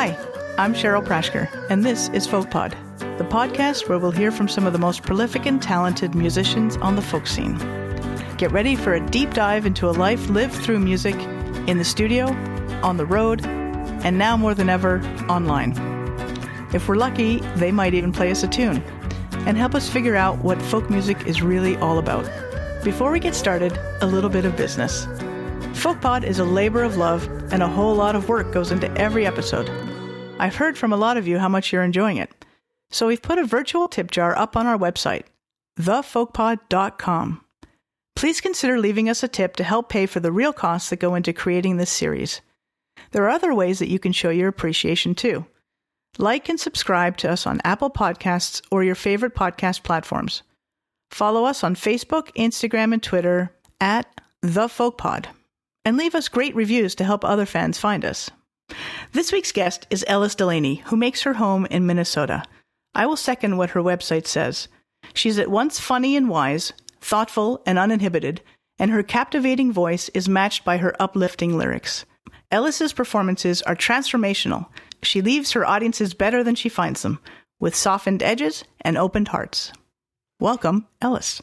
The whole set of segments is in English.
Hi, I'm Cheryl Prashker, and this is Folk Pod, the podcast where we'll hear from some of the most prolific and talented musicians on the folk scene. Get ready for a deep dive into a life lived through music in the studio, on the road, and now more than ever, online. If we're lucky, they might even play us a tune and help us figure out what folk music is really all about. Before we get started, a little bit of business. FolkPod is a labor of love, and a whole lot of work goes into every episode. I've heard from a lot of you how much you're enjoying it. So we've put a virtual tip jar up on our website, thefolkpod.com. Please consider leaving us a tip to help pay for the real costs that go into creating this series. There are other ways that you can show your appreciation too. Like and subscribe to us on Apple Podcasts or your favorite podcast platforms. Follow us on Facebook, Instagram, and Twitter at The FolkPod. And leave us great reviews to help other fans find us. This week's guest is Ellis Delaney, who makes her home in Minnesota. I will second what her website says. She's at once funny and wise, thoughtful and uninhibited, and her captivating voice is matched by her uplifting lyrics. Ellis's performances are transformational. She leaves her audiences better than she finds them, with softened edges and opened hearts. Welcome, Ellis.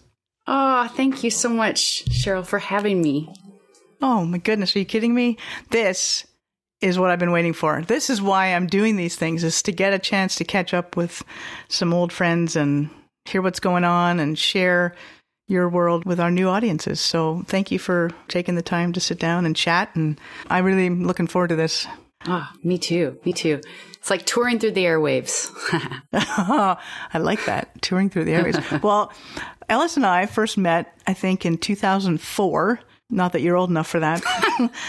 Oh, thank you so much, Cheryl, for having me. Oh my goodness, are you kidding me? This is what I've been waiting for. This is why I'm doing these things is to get a chance to catch up with some old friends and hear what's going on and share your world with our new audiences. So thank you for taking the time to sit down and chat and I really am looking forward to this. Ah, oh, me too. Me too. It's like touring through the airwaves. I like that. Touring through the airwaves. well, Ellis and I first met, I think, in 2004 not that you're old enough for that.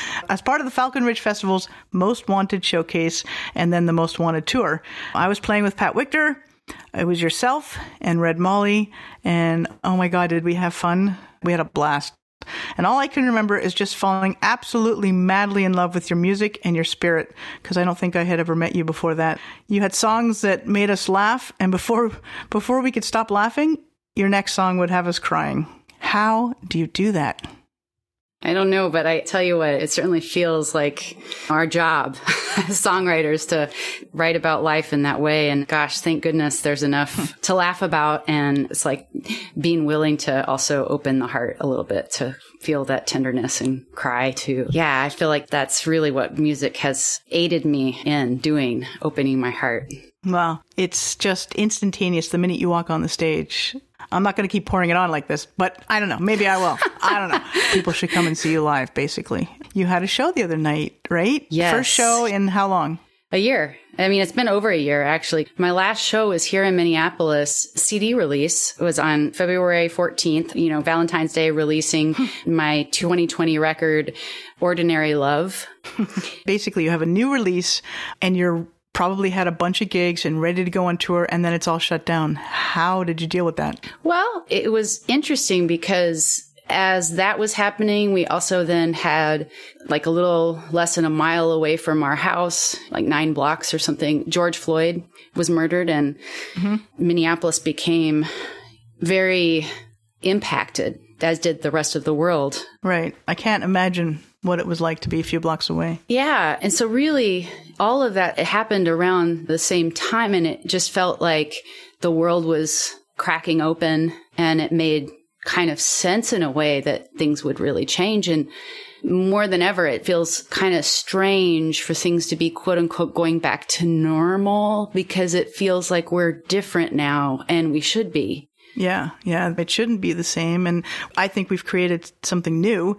As part of the Falcon Ridge Festival's Most Wanted Showcase and then the Most Wanted Tour, I was playing with Pat Wictor. It was yourself and Red Molly. And oh my God, did we have fun? We had a blast. And all I can remember is just falling absolutely madly in love with your music and your spirit, because I don't think I had ever met you before that. You had songs that made us laugh, and before before we could stop laughing, your next song would have us crying. How do you do that? I don't know, but I tell you what, it certainly feels like our job as songwriters to write about life in that way. And gosh, thank goodness there's enough hmm. to laugh about. And it's like being willing to also open the heart a little bit to feel that tenderness and cry too. Yeah, I feel like that's really what music has aided me in doing, opening my heart. Well, it's just instantaneous the minute you walk on the stage. I'm not going to keep pouring it on like this, but I don't know. Maybe I will. I don't know. People should come and see you live, basically. You had a show the other night, right? Yes. First show in how long? A year. I mean, it's been over a year, actually. My last show was here in Minneapolis. CD release was on February 14th, you know, Valentine's Day, releasing my 2020 record, Ordinary Love. Basically, you have a new release and you're probably had a bunch of gigs and ready to go on tour and then it's all shut down. How did you deal with that? Well, it was interesting because as that was happening, we also then had like a little less than a mile away from our house, like nine blocks or something, George Floyd was murdered and mm-hmm. Minneapolis became very impacted, as did the rest of the world. Right. I can't imagine what it was like to be a few blocks away. Yeah. And so really all of that happened around the same time and it just felt like the world was cracking open and it made kind of sense in a way that things would really change and more than ever, it feels kind of strange for things to be quote unquote going back to normal because it feels like we're different now and we should be. Yeah, yeah, it shouldn't be the same. And I think we've created something new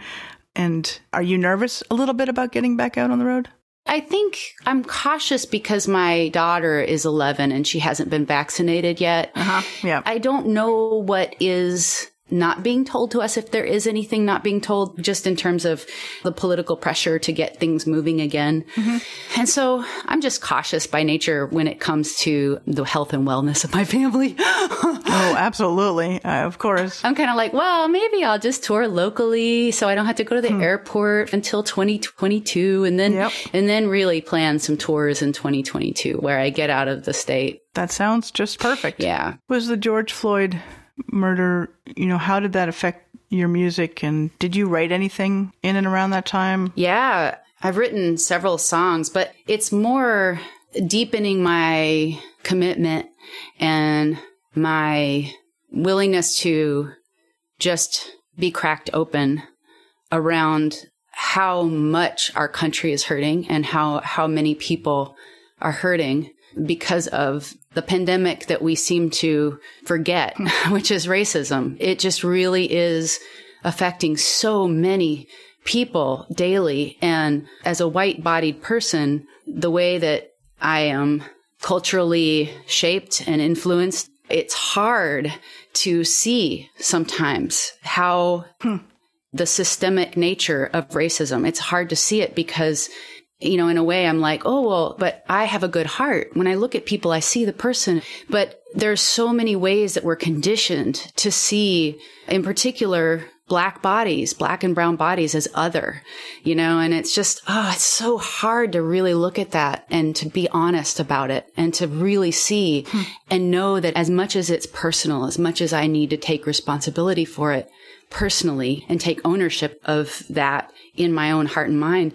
and are you nervous a little bit about getting back out on the road? I think I'm cautious because my daughter is 11 and she hasn't been vaccinated yet. Uh-huh. Yeah. I don't know what is not being told to us if there is anything not being told just in terms of the political pressure to get things moving again. Mm-hmm. And so I'm just cautious by nature when it comes to the health and wellness of my family. oh, absolutely. Uh, of course. I'm kind of like, well, maybe I'll just tour locally so I don't have to go to the hmm. airport until 2022 and then yep. and then really plan some tours in 2022 where I get out of the state. That sounds just perfect. Yeah. Was the George Floyd murder, you know, how did that affect your music? And did you write anything in and around that time? Yeah, I've written several songs, but it's more deepening my commitment and my willingness to just be cracked open around how much our country is hurting and how, how many people are hurting because of the pandemic that we seem to forget, which is racism. It just really is affecting so many people daily. And as a white bodied person, the way that I am culturally shaped and influenced, it's hard to see sometimes how hmm. the systemic nature of racism, it's hard to see it because you know, in a way, I'm like, oh, well, but I have a good heart. When I look at people, I see the person, but there's so many ways that we're conditioned to see, in particular, black bodies, black and brown bodies as other, you know, and it's just, oh, it's so hard to really look at that and to be honest about it and to really see hmm. and know that as much as it's personal, as much as I need to take responsibility for it personally and take ownership of that in my own heart and mind,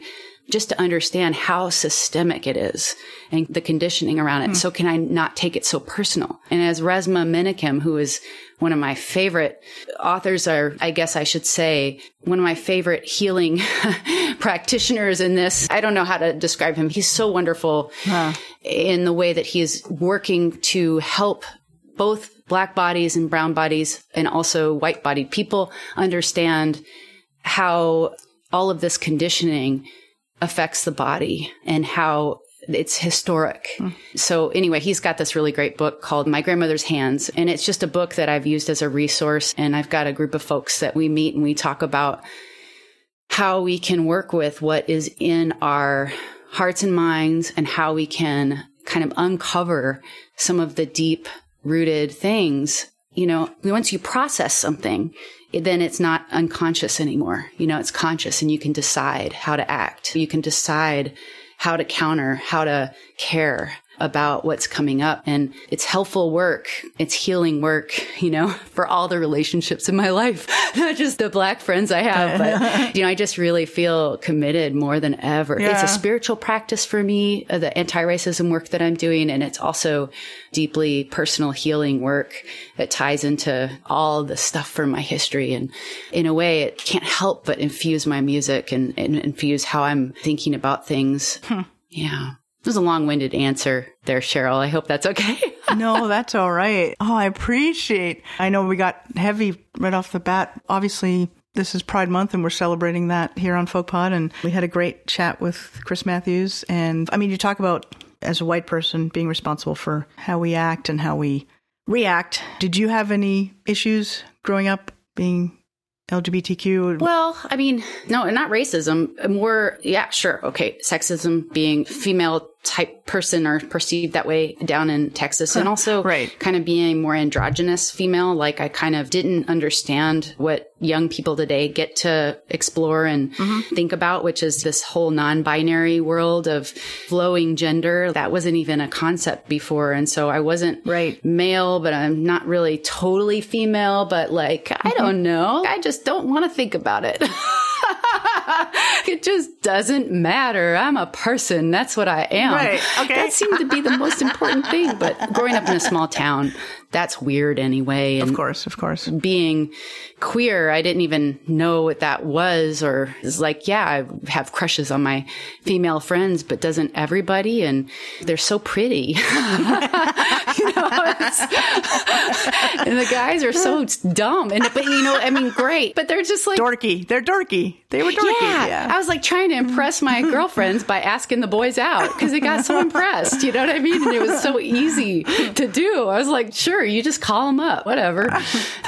just to understand how systemic it is and the conditioning around it. Mm. So can I not take it so personal? And as Resmaa Menakem, who is one of my favorite authors are, I guess I should say, one of my favorite healing practitioners in this. I don't know how to describe him. He's so wonderful in the way that he is working to help both black bodies and brown bodies and also white bodied people understand how all of this conditioning affects the body and how it's historic. Mm. So anyway, he's got this really great book called My Grandmother's Hands. And it's just a book that I've used as a resource. And I've got a group of folks that we meet and we talk about how we can work with what is in our hearts and minds and how we can kind of uncover some of the deep rooted things. You know, once you process something, then it's not unconscious anymore. You know, it's conscious and you can decide how to act. You can decide how to counter, how to care about what's coming up. And it's helpful work. It's healing work, you know, for all the relationships in my life, not just the black friends I have, but, you know, I just really feel committed more than ever. Yeah. It's a spiritual practice for me, uh, the anti-racism work that I'm doing. And it's also deeply personal healing work that ties into all the stuff from my history. And in a way, it can't help but infuse my music and, and infuse how I'm thinking about things. Hmm. Yeah. It was a long winded answer there, Cheryl. I hope that's okay. no, that's all right. Oh, I appreciate. I know we got heavy right off the bat. Obviously, this is Pride Month and we're celebrating that here on Folk Pod. And we had a great chat with Chris Matthews. And I mean, you talk about as a white person being responsible for how we act and how we react. Did you have any issues growing up being LGBTQ? Well, I mean, no, and not racism. More, yeah, sure. Okay. Sexism being female type person or perceived that way down in Texas. And also right. kind of being a more androgynous female. Like I kind of didn't understand what young people today get to explore and mm-hmm. think about, which is this whole non-binary world of flowing gender. That wasn't even a concept before. And so I wasn't right male, but I'm not really totally female, but like, mm-hmm. I don't know. I just don't want to think about it. it just doesn't matter. I'm a person. That's what I am. Right. Okay. That seemed to be the most important thing. But growing up in a small town, that's weird anyway. And of course, of course. Being queer, I didn't even know what that was or it's like, yeah, I have crushes on my female friends, but doesn't everybody? And they're so pretty. you know, and the guys are so dumb. And, but you know, I mean, great, but they're just like dorky. They're dorky. They were dorky. Yeah. yeah. I was like trying to impress my girlfriends by asking the boys out because they got so impressed. You know what I mean? And it was so easy to do. I was like, sure, you just call them up, whatever.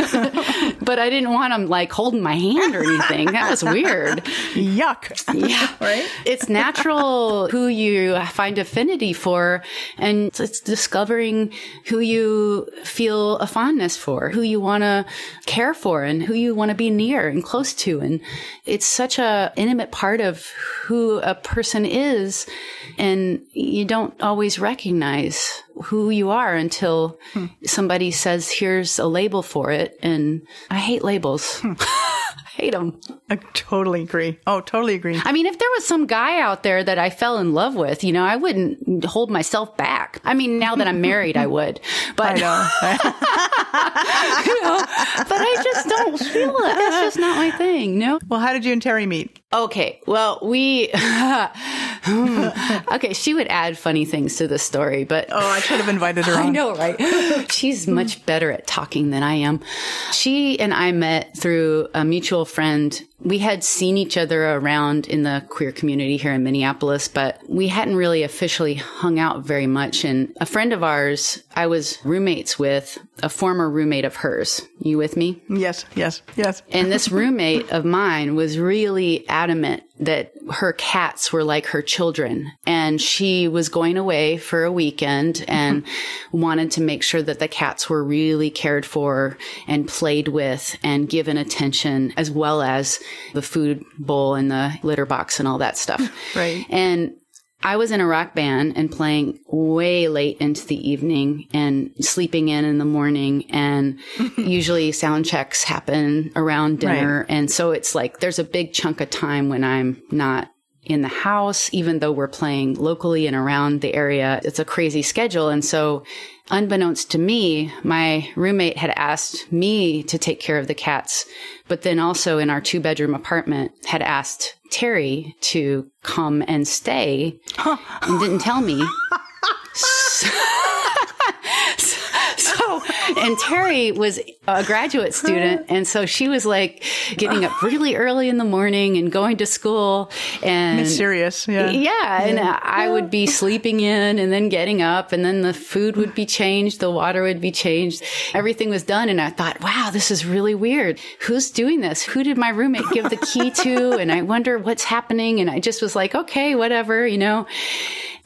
but I didn't want them like holding my hand or anything. That was weird. Yuck. Yeah. right? It's natural who you find affinity for. And it's discovering who you feel a fondness for, who you want to care for and who you want to be near and close to. And it's such a intimate part of who a person is. And you don't always recognize who you are until hmm. somebody says, here's a label for it. And I hate labels. Hmm. hate them. I totally agree. Oh, totally agree. I mean, if there was some guy out there that I fell in love with, you know, I wouldn't hold myself back. I mean, now that I'm married, I would. But, I know. you know, but I just don't feel it. That's just not my thing. No. well, how did you and Terry meet? Okay. Well, we, okay. She would add funny things to the story, but Oh, I should have invited her on. I know, right? She's much better at talking than I am. She and I met through a mutual friend. We had seen each other around in the queer community here in Minneapolis, but we hadn't really officially hung out very much. And a friend of ours, I was roommates with, a former roommate of hers. You with me? Yes, yes, yes. And this roommate of mine was really adamant that her cats were like her children. And she was going away for a weekend and wanted to make sure that the cats were really cared for and played with and given attention, as well as the food bowl and the litter box and all that stuff. Right. And I was in a rock band and playing way late into the evening and sleeping in in the morning. And usually sound checks happen around dinner. And so it's like there's a big chunk of time when I'm not in the house, even though we're playing locally and around the area. It's a crazy schedule. And so unbeknownst to me, my roommate had asked me to take care of the cats, but then also in our two bedroom apartment had asked Terry to come and stay and didn't tell me. so, so, and Terry was a graduate student. And so she was like getting up really early in the morning and going to school and Mysterious. Yeah. yeah, and I would be sleeping in and then getting up and then the food would be changed, the water would be changed. Everything was done and I thought, wow, this is really weird. Who's doing this? Who did my roommate give the key to? And I wonder what's happening and I just was like, okay, whatever, you know.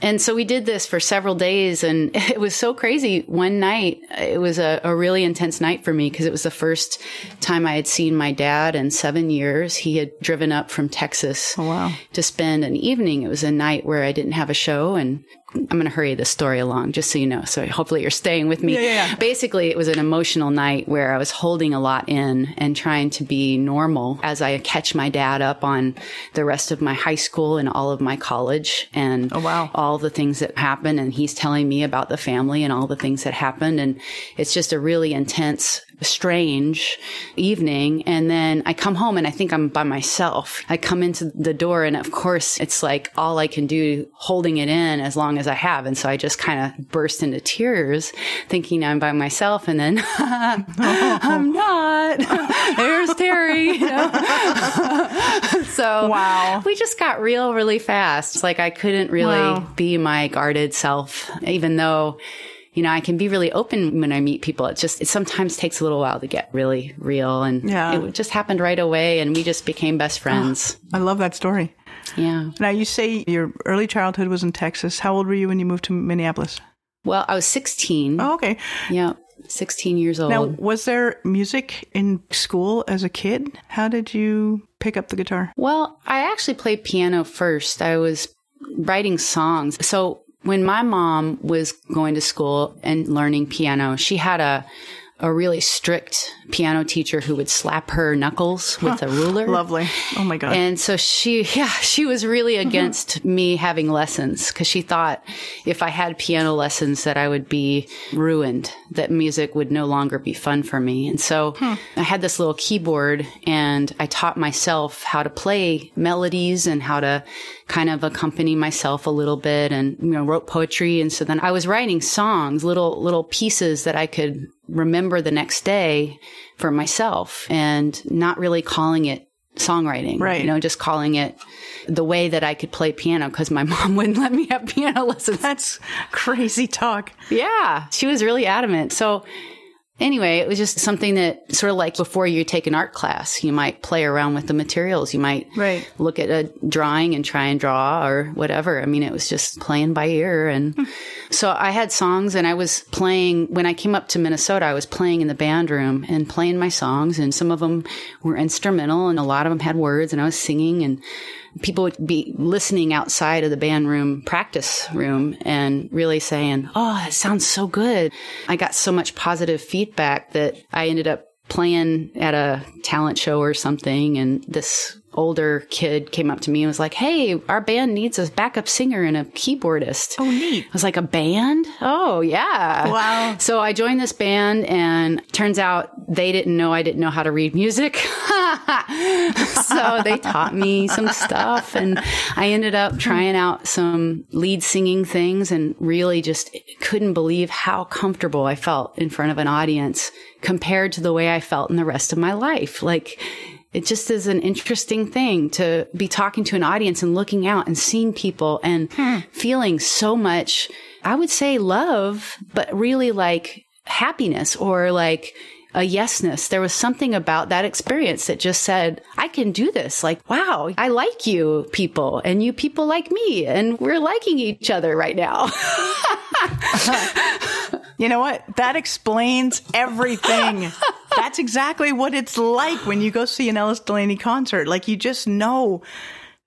And so we did this for several days and it was so crazy. One night, it was a, a really intense night for me because it was the first time I had seen my dad in seven years. He had driven up from Texas oh, wow. to spend an evening. It was a night where I didn't have a show and I'm going to hurry the story along just so you know. So hopefully you're staying with me. Yeah, yeah, yeah. Basically, it was an emotional night where I was holding a lot in and trying to be normal as I catch my dad up on the rest of my high school and all of my college and Oh, wow. all the things that happened. And he's telling me about the family and all the things that happened. And it's just a really intense strange evening. And then I come home and I think I'm by myself. I come into the door and of course it's like all I can do holding it in as long as I have. And so I just kind of burst into tears thinking I'm by myself. And then I'm not. There's Terry. you know? so Wow. we just got real really fast. It's like I couldn't really Wow. be my guarded self, even though you know, I can be really open when I meet people. It just, it sometimes takes a little while to get really real. And Yeah. it just happened right away. And we just became best oh, friends. I love that story. Yeah. Now, you say your early childhood was in Texas. How old were you when you moved to Minneapolis? Well, I was 16. Oh, okay. Yeah. 16 years old. Now, was there music in school as a kid? How did you pick up the guitar? Well, I actually played piano first. I was writing songs. So when my mom was going to school and learning piano, she had a a really strict piano teacher who would slap her knuckles with a ruler. Lovely. Oh my God. And so she, yeah, she was really mm-hmm. against me having lessons because she thought if I had piano lessons that I would be ruined, that music would no longer be fun for me. And so hmm. I had this little keyboard and I taught myself how to play melodies and how to kind of accompany myself a little bit and, you know, wrote poetry. And so then I was writing songs, little, little pieces that I could remember the next day for myself and not really calling it songwriting. Right. You know, just calling it the way that I could play piano because my mom wouldn't let me have piano lessons. That's crazy talk. Yeah. She was really adamant. So anyway, it was just something that sort of like before you take an art class, you might play around with the materials. You might Right. look at a drawing and try and draw or whatever. I mean, it was just playing by ear. And hmm. so I had songs and I was playing when I came up to Minnesota, I was playing in the band room and playing my songs and some of them were instrumental and a lot of them had words and I was singing and people would be listening outside of the band room practice room and really saying, Oh, that sounds so good. I got so much positive feedback that I ended up playing at a talent show or something, and this older kid came up to me and was like, Hey, our band needs a backup singer and a keyboardist. Oh, neat. I was like, A band? Oh, yeah. Wow. So I joined this band, and turns out they didn't know I didn't know how to read music. so they taught me some stuff, and I ended up trying out some lead singing things and really just couldn't believe how comfortable I felt in front of an audience compared to the way I felt in the rest of my life. Like, it just is an interesting thing to be talking to an audience and looking out and seeing people and hmm. feeling so much, I would say love, but really like happiness or like a yesness. There was something about that experience that just said, I can do this. Like, wow, I like you people and you people like me and we're liking each other right now. You know what? That explains everything. That's exactly what it's like when you go see an Ellis Delaney concert. Like you just know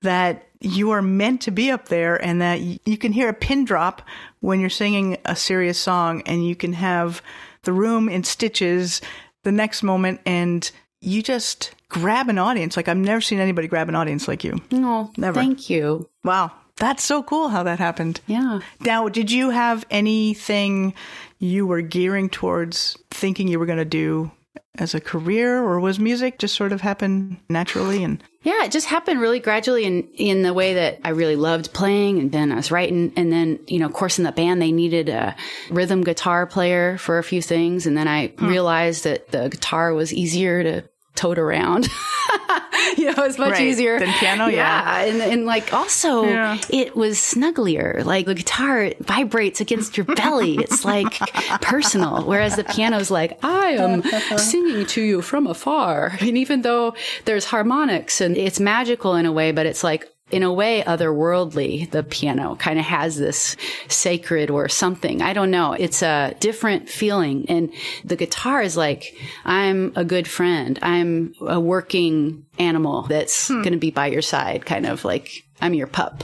that you are meant to be up there and that you can hear a pin drop when you're singing a serious song and you can have the room in stitches the next moment and you just grab an audience. Like I've never seen anybody grab an audience like you. no, Never. thank you. Wow. That's so cool how that happened. Yeah. Now, did you have anything you were gearing towards thinking you were going to do as a career, or was music just sort of happen naturally? And Yeah, it just happened really gradually in, in the way that I really loved playing and then I was writing. And then, you know, of course, in the band, they needed a rhythm guitar player for a few things. And then I hmm. realized that the guitar was easier to tote around. you know, it's much Right. easier Than piano, yeah. And, and like also, Yeah. it was snugglier. Like the guitar vibrates against your belly. It's like personal. Whereas the piano's like, I am singing to you from afar. And even though there's harmonics and it's magical in a way, but it's like, in a way, otherworldly, the piano kind of has this sacred or something. I don't know. It's a different feeling. And the guitar is like, I'm a good friend. I'm a working animal that's hmm. going to be by your side, kind of like I'm your pup.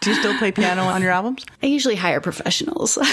do you still play piano on your albums? I usually hire professionals.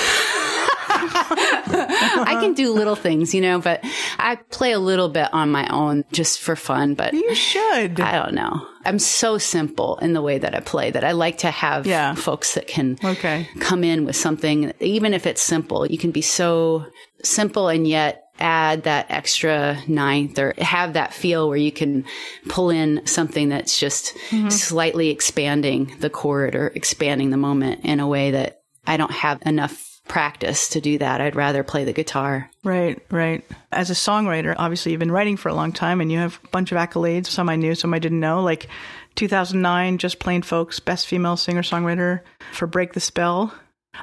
I can do little things, you know, but I play a little bit on my own just for fun, but You should. I don't know. I'm so simple in the way that I play that I like to have Yeah. folks that can Okay. come in with something, even if it's simple. You can be so simple and yet add that extra ninth or have that feel where you can pull in something that's just mm-hmm. slightly expanding the chord or expanding the moment in a way that I don't have enough practice to do that. I'd rather play the guitar. Right, right. As a songwriter, obviously you've been writing for a long time and you have a bunch of accolades. Some I knew, some I didn't know. Like 2009, Just Plain Folks, Best Female Singer Songwriter for Break the Spell.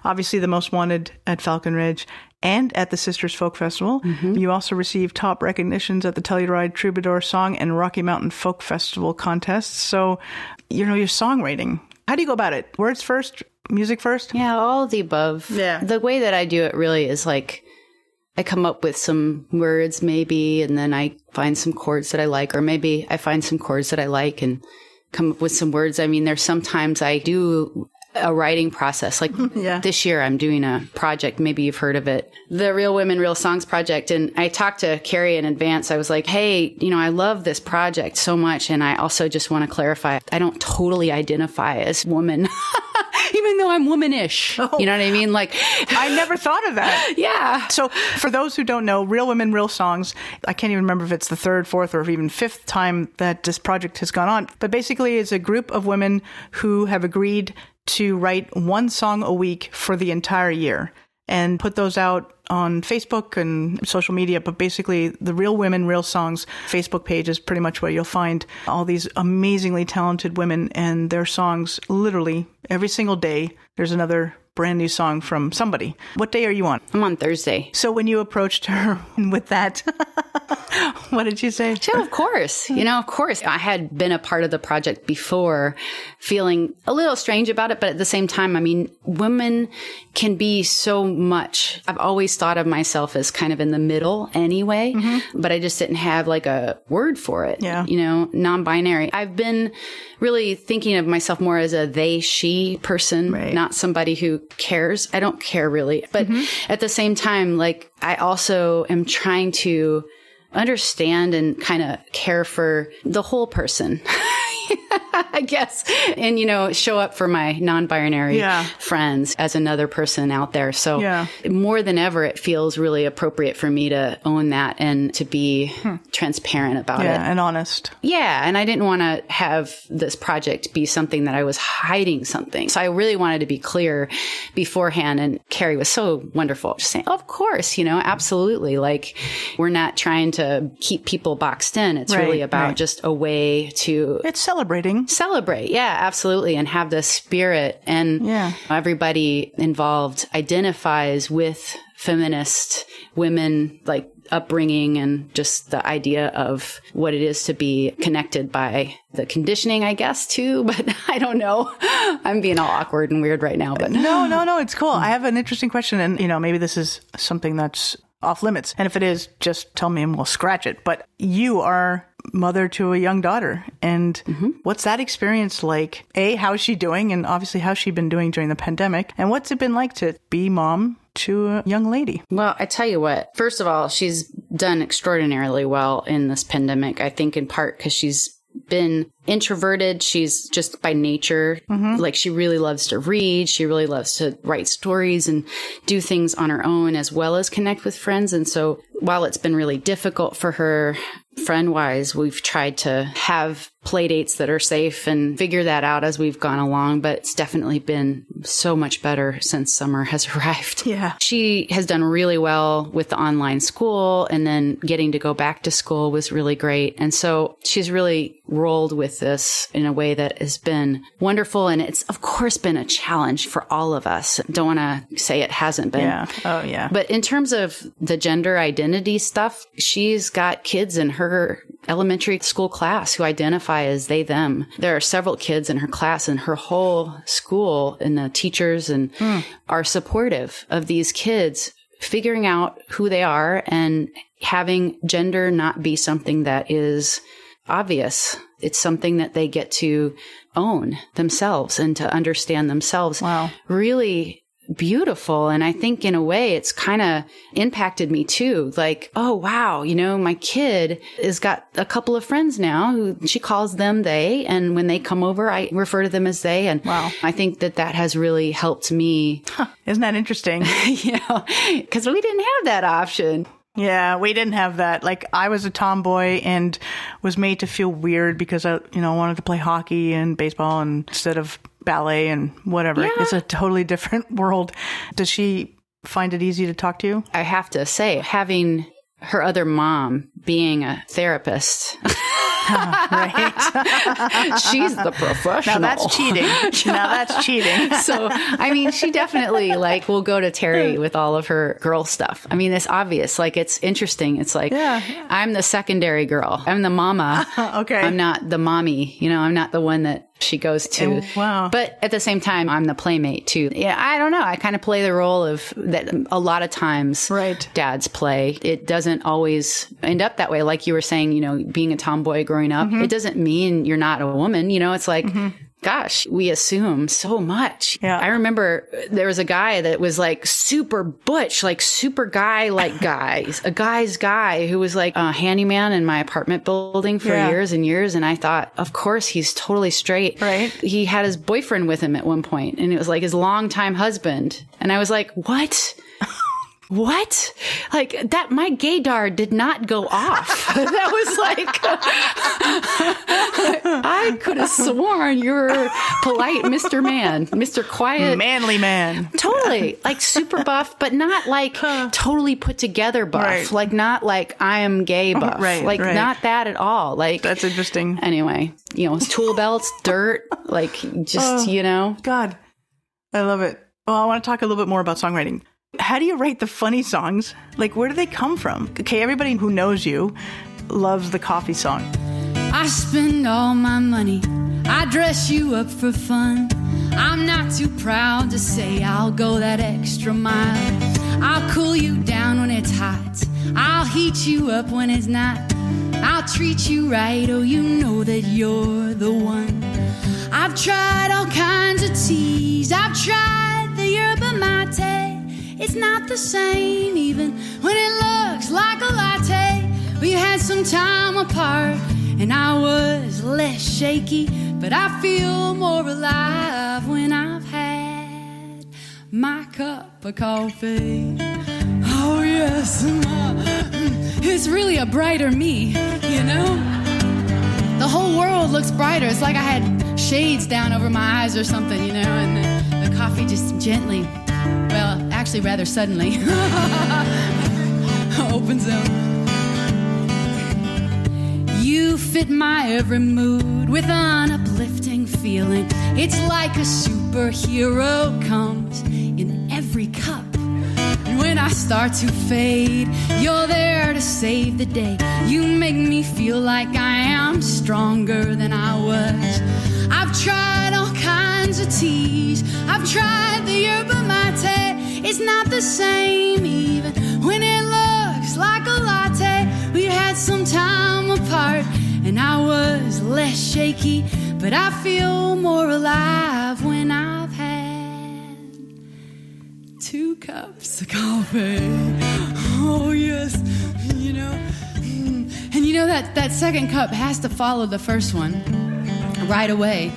Obviously, the most wanted at Falcon Ridge and at the Sisters Folk Festival. Mm-hmm. You also received top recognitions at the Telluride Troubadour Song and Rocky Mountain Folk Festival contests. So, you know, your songwriting. How do you go about it? Words first, music first? Yeah, all of the above. Yeah. The way that I do it really is like I come up with some words maybe and then I find some chords that I like or maybe I find some chords that I like and come up with some words. I mean, there's sometimes I do a writing process. Like Yeah. this year I'm doing a project, maybe you've heard of it. The Real Women Real Songs project and I talked to Carrie in advance. I was like, "Hey, you know, I love this project so much and I also just want to clarify I don't totally identify as woman." Even though I'm womanish. Oh. You know what I mean? Like, I never thought of that. yeah. So, for those who don't know, Real Women, Real Songs, I can't even remember if it's the third, fourth, or even fifth time that this project has gone on. But basically, it's a group of women who have agreed to write one song a week for the entire year and put those out on Facebook and social media. But basically, the Real Women, Real Songs Facebook page is pretty much where you'll find all these amazingly talented women and their songs literally every single day. There's another brand new song from somebody. What day are you on? I'm on Thursday. So when you approached her with that, what did she say? Yeah, of course. You know, of course. I had been a part of the project before, feeling a little strange about it, but at the same time, I mean, women can be so much. I've always thought of myself as kind of in the middle anyway, mm-hmm. but I just didn't have like a word for it. Yeah. You know, non binary. I've been really thinking of myself more as a they, she person, Right. not somebody who cares. I don't care really. But mm-hmm. at the same time, like, I also am trying to understand and kind of care for the whole person. I guess. And, you know, show up for my non binary Yeah. friends as another person out there. So, Yeah. more than ever, it feels really appropriate for me to own that and to be hmm. transparent about Yeah, it. and honest. Yeah, and I didn't want to have this project be something that I was hiding something. So I really wanted to be clear beforehand. And Carrie was so wonderful, just saying, "Of course, you know, absolutely." Like we're not trying to keep people boxed in. It's really about right. just a way to It's celebrating. celebrate. Yeah, absolutely. And have the spirit. And Yeah. everybody involved identifies with feminist women, like upbringing and just the idea of what it is to be connected by the conditioning, I guess, too. But I don't know. I'm being all awkward and weird right now, but No, no, no. It's cool. I have an interesting question, and you know, maybe this is something that's off limits. And if it is, just tell me and we'll scratch it. But you are mother to a young daughter, and mm-hmm. what's that experience like? A, how's she doing, and obviously how's she been doing during the pandemic? And what's it been like to be mom to a young lady? Well, I tell you what, first of all, she's done extraordinarily well in this pandemic. I think in part because she's been introverted. She's just by nature, mm-hmm. like she really loves to read. She really loves to write stories and do things on her own as well as connect with friends. And so while it's been really difficult for her friend wise, we've tried to have play dates that are safe and figure that out as we've gone along. But it's definitely been so much better since summer has arrived. Yeah. She has done really well with the online school and then getting to go back to school was really great. And so she's really rolled with this in a way that has been wonderful. And it's of course been a challenge for all of us. Don't want to say it hasn't been. Yeah. Oh, yeah. But in terms of the gender identity stuff, she's got kids in her elementary school class who identify as they, them. There are several kids in her class and her whole school and the teachers and hmm. are supportive of these kids figuring out who they are and having gender not be something that is obvious. It's something that they get to own themselves and to understand themselves. Wow. Really beautiful. And I think in a way it's kind of impacted me too. Like, oh, wow, you know, my kid has got a couple of friends now who she calls them they. And when they come over, I refer to them as they. And Wow. I think that that has really helped me, Isn't that interesting? you know, because we didn't have that option. Yeah, we didn't have that. Like I was a tomboy and was made to feel weird because I, you know, wanted to play hockey and baseball instead of ballet and whatever. Yeah. It's a totally different world. Does she find it easy to talk to you? I have to say, having her other mom being a therapist, Right. she's the professional. now that's cheating. Now that's cheating. so I mean, she definitely like will go to Terry with all of her girl stuff. I mean, it's obvious. Like it's interesting. It's like Yeah. I'm the secondary girl. I'm the mama. Okay. I'm not the mommy. You know, I'm not the one that she goes to. Oh, wow. But at the same time, I'm the playmate too. Yeah, I don't know. I kind of play the role of that a lot of times Right. dads play. It doesn't always end up that way. Like you were saying, you know, being a tomboy growing up, Mm-hmm. it doesn't mean you're not a woman. You know, it's like, gosh, we assume so much. Yeah. I remember there was a guy that was like super butch, like super guy like guys, a guy's guy who was like a handyman in my apartment building for Yeah. years and years. And I thought, of course, he's totally straight. Right. He had his boyfriend with him at one point, and it was like his longtime husband. And I was like, what? What? Like that, my gaydar did not go off. that was like, I could have sworn you're polite Mr. Man, Mr. Quiet. Manly man. Totally. Like super buff, but not like totally put together buff. Right. Like not like I am gay buff. Right, Like right. not that at all. Like That's interesting. anyway, you know, tool belts, dirt, like just, oh, you know. God, I love it. Well, I want to talk a little bit more about songwriting. How do you write the funny songs? Like, where do they come from? Okay, everybody who knows you loves the coffee song. I spend all my money. I dress you up for fun. I'm not too proud to say I'll go that extra mile. I'll cool you down when it's hot. I'll heat you up when it's not. I'll treat you right, oh, you know that you're the one. I've tried all kinds of teas. I've tried the yerba mate. It's not the same, even when it looks like a latte. We had some time apart, and I was less shaky, but I feel more alive when I've had my cup of coffee. Oh, yes, it's really a brighter me, you know? The whole world looks brighter. It's like I had shades down over my eyes or something, you know, and the, the coffee just gently, well, actually, rather suddenly, opens up. You fit my every mood with an uplifting feeling. It's like a superhero comes in every cup. And when I start to fade, you're there to save the day. You make me feel like I am stronger than I was. I've tried teas. I've tried the yerba mate. It's not the same even when it looks like a latte. We had some time apart and I was less shaky, but I feel more alive when I've had two cups of coffee. Oh yes, you know. And you know that that second cup has to follow the first one right away.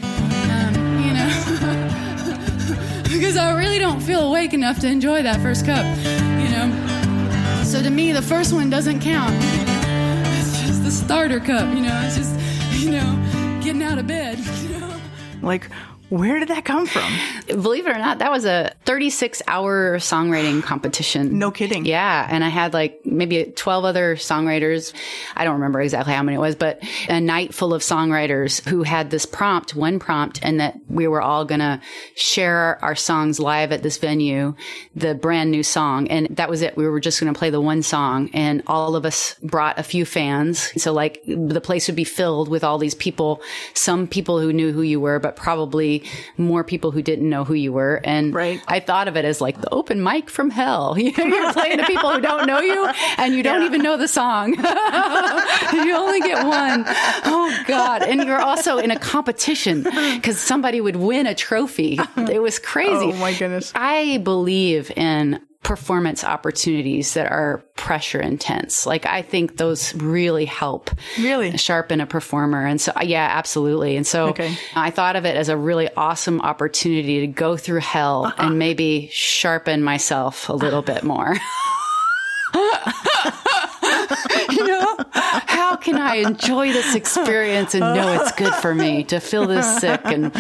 Because I really don't feel awake enough to enjoy that first cup. You know. So to me, the first one doesn't count. It's just the starter cup. You know, it's just you know getting out of bed. You know. Like, where did that come from? Believe it or not, that was a 36 hour songwriting competition. No kidding. Yeah. And I had like maybe 12 other songwriters. I don't remember exactly how many it was, but a night full of songwriters who had this prompt, one prompt, and that we were all going to share our songs live at this venue, the brand new song. And that was it. We were just going to play the one song and all of us brought a few fans. So like the place would be filled with all these people, some people who knew who you were, but probably more people who didn't know who you were. And Right. I thought of it as like the open mic from hell. You know, You're playing to people who don't know you and you don't Yeah. even know the song. you only get one. Oh God. And you're also in a competition because somebody would win a trophy. It was crazy. Oh, my goodness. I believe in performance opportunities that are pressure intense. Like I think those really help Really? sharpen a performer. And so, yeah, absolutely. And so Okay. I thought of it as a really awesome opportunity to go through hell Uh-uh. and maybe sharpen myself a little bit more. you know, how can I enjoy this experience and know it's good for me to feel this sick and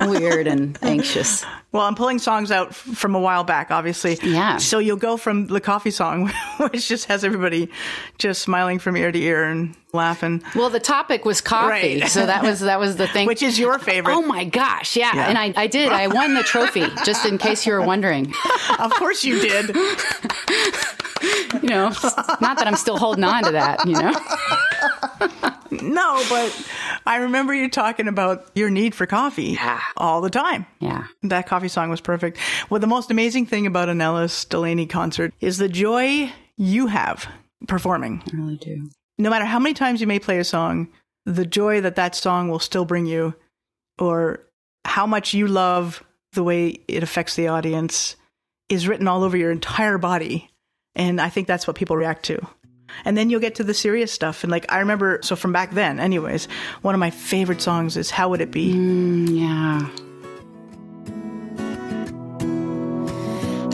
weird and anxious? Well, I'm pulling songs out f- from a while back, obviously. Yeah. So you'll go from the coffee song, which just has everybody just smiling from ear to ear and laughing, Well, the topic was coffee, Right. so that was that was the thing. which is your favorite. Oh my gosh, yeah. Yeah. And I, I did. I won the trophy, just in case you were wondering. Of course you did. You know, not that I'm still holding on to that, you know. No, but I remember you talking about your need for coffee Yeah. all the time. Yeah. That coffee song was perfect. Well, the most amazing thing about an Ellis Delaney concert is the joy you have performing. I really do. No matter how many times you may play a song, the joy that that song will still bring you, or how much you love the way it affects the audience, is written all over your entire body. And I think that's what people react to. And then you'll get to the serious stuff. And like, I remember, so from back then, anyways, one of my favorite songs is How Would It Be? Mm, yeah.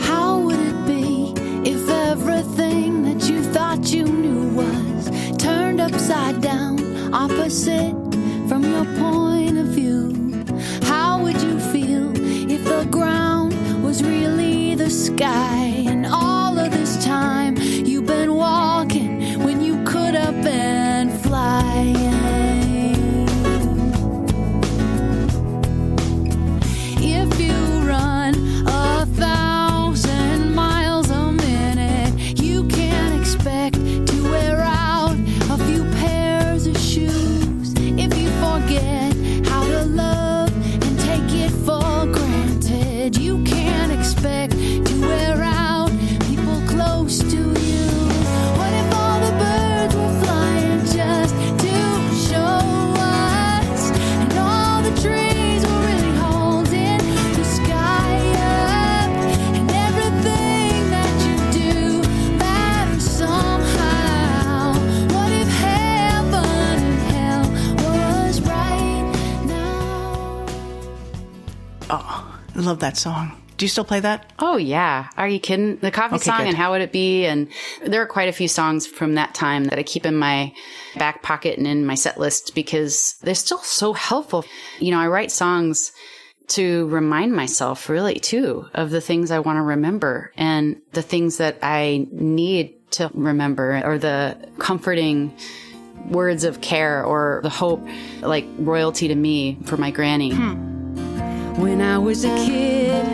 How would it be if everything that you thought you knew was turned upside down, opposite from your point of view? How would you feel if the ground was really the sky love that song. Do you still play that? Oh yeah. Are you kidding? The coffee Okay, song good. and how would it be? And there are quite a few songs from that time that I keep in my back pocket and in my set list because they're still so helpful. You know, I write songs to remind myself really too of the things I want to remember and the things that I need to remember or the comforting words of care or the hope like royalty to me for my granny. Hmm. When I was a kid,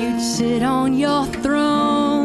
you'd sit on your throne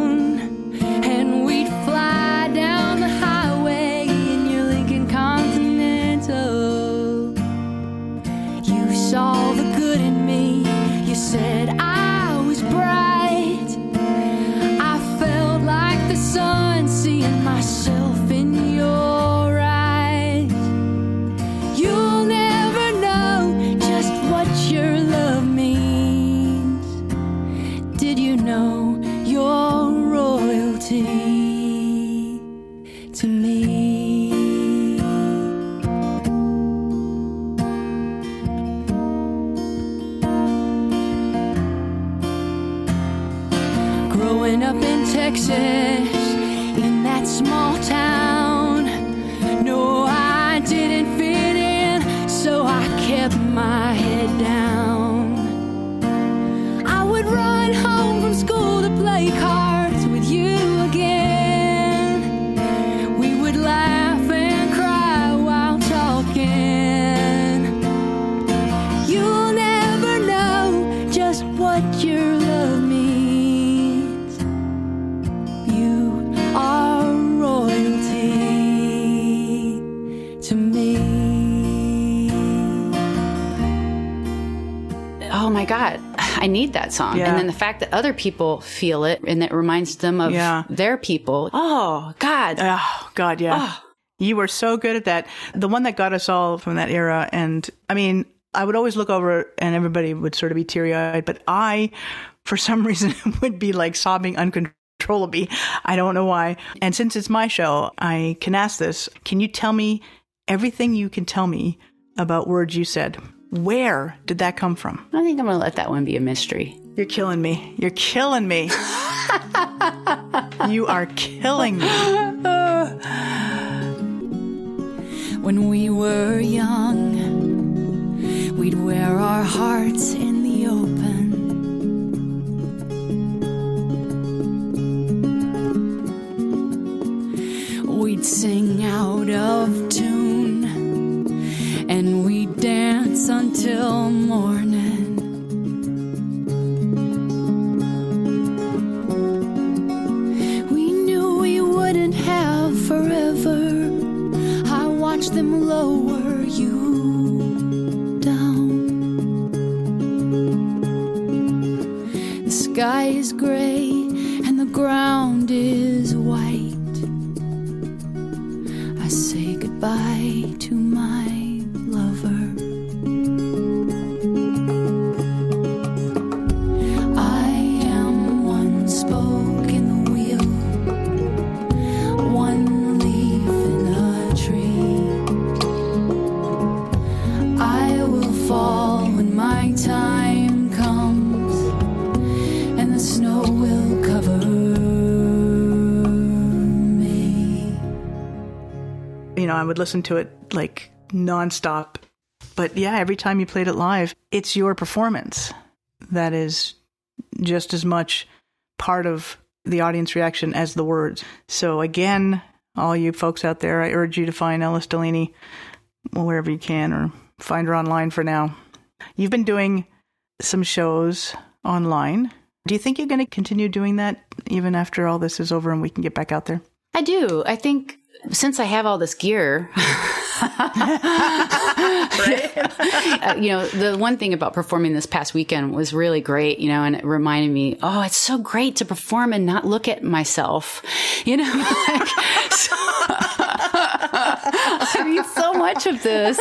that song. Yeah. And then the fact that other people feel it and it reminds them of Yeah. their people. Oh God. Oh, God, yeah. Oh. You were so good at that. The one that got us all from that era. And I mean, I would always look over and everybody would sort of be teary eyed, but I, for some reason, would be like sobbing uncontrollably. I don't know why. And since it's my show, I can ask this. Can you tell me everything you can tell me about words you said? Where did that come from? I think I'm going to let that one be a mystery. You're killing me. You're killing me. you are killing me. When we were young, we'd wear our hearts would listen to it like nonstop. But yeah, every time you played it live, it's your performance that is just as much part of the audience reaction as the words. So again, all you folks out there, I urge you to find Ellis Delaney wherever you can or find her online for now. You've been doing some shows online. Do you think you're going to continue doing that even after all this is over and we can get back out there? I do. I think since I have all this gear, you know, the one thing about performing this past weekend was really great, you know, and it reminded me, oh, it's so great to perform and not look at myself, you know, like, so- I read so much of this.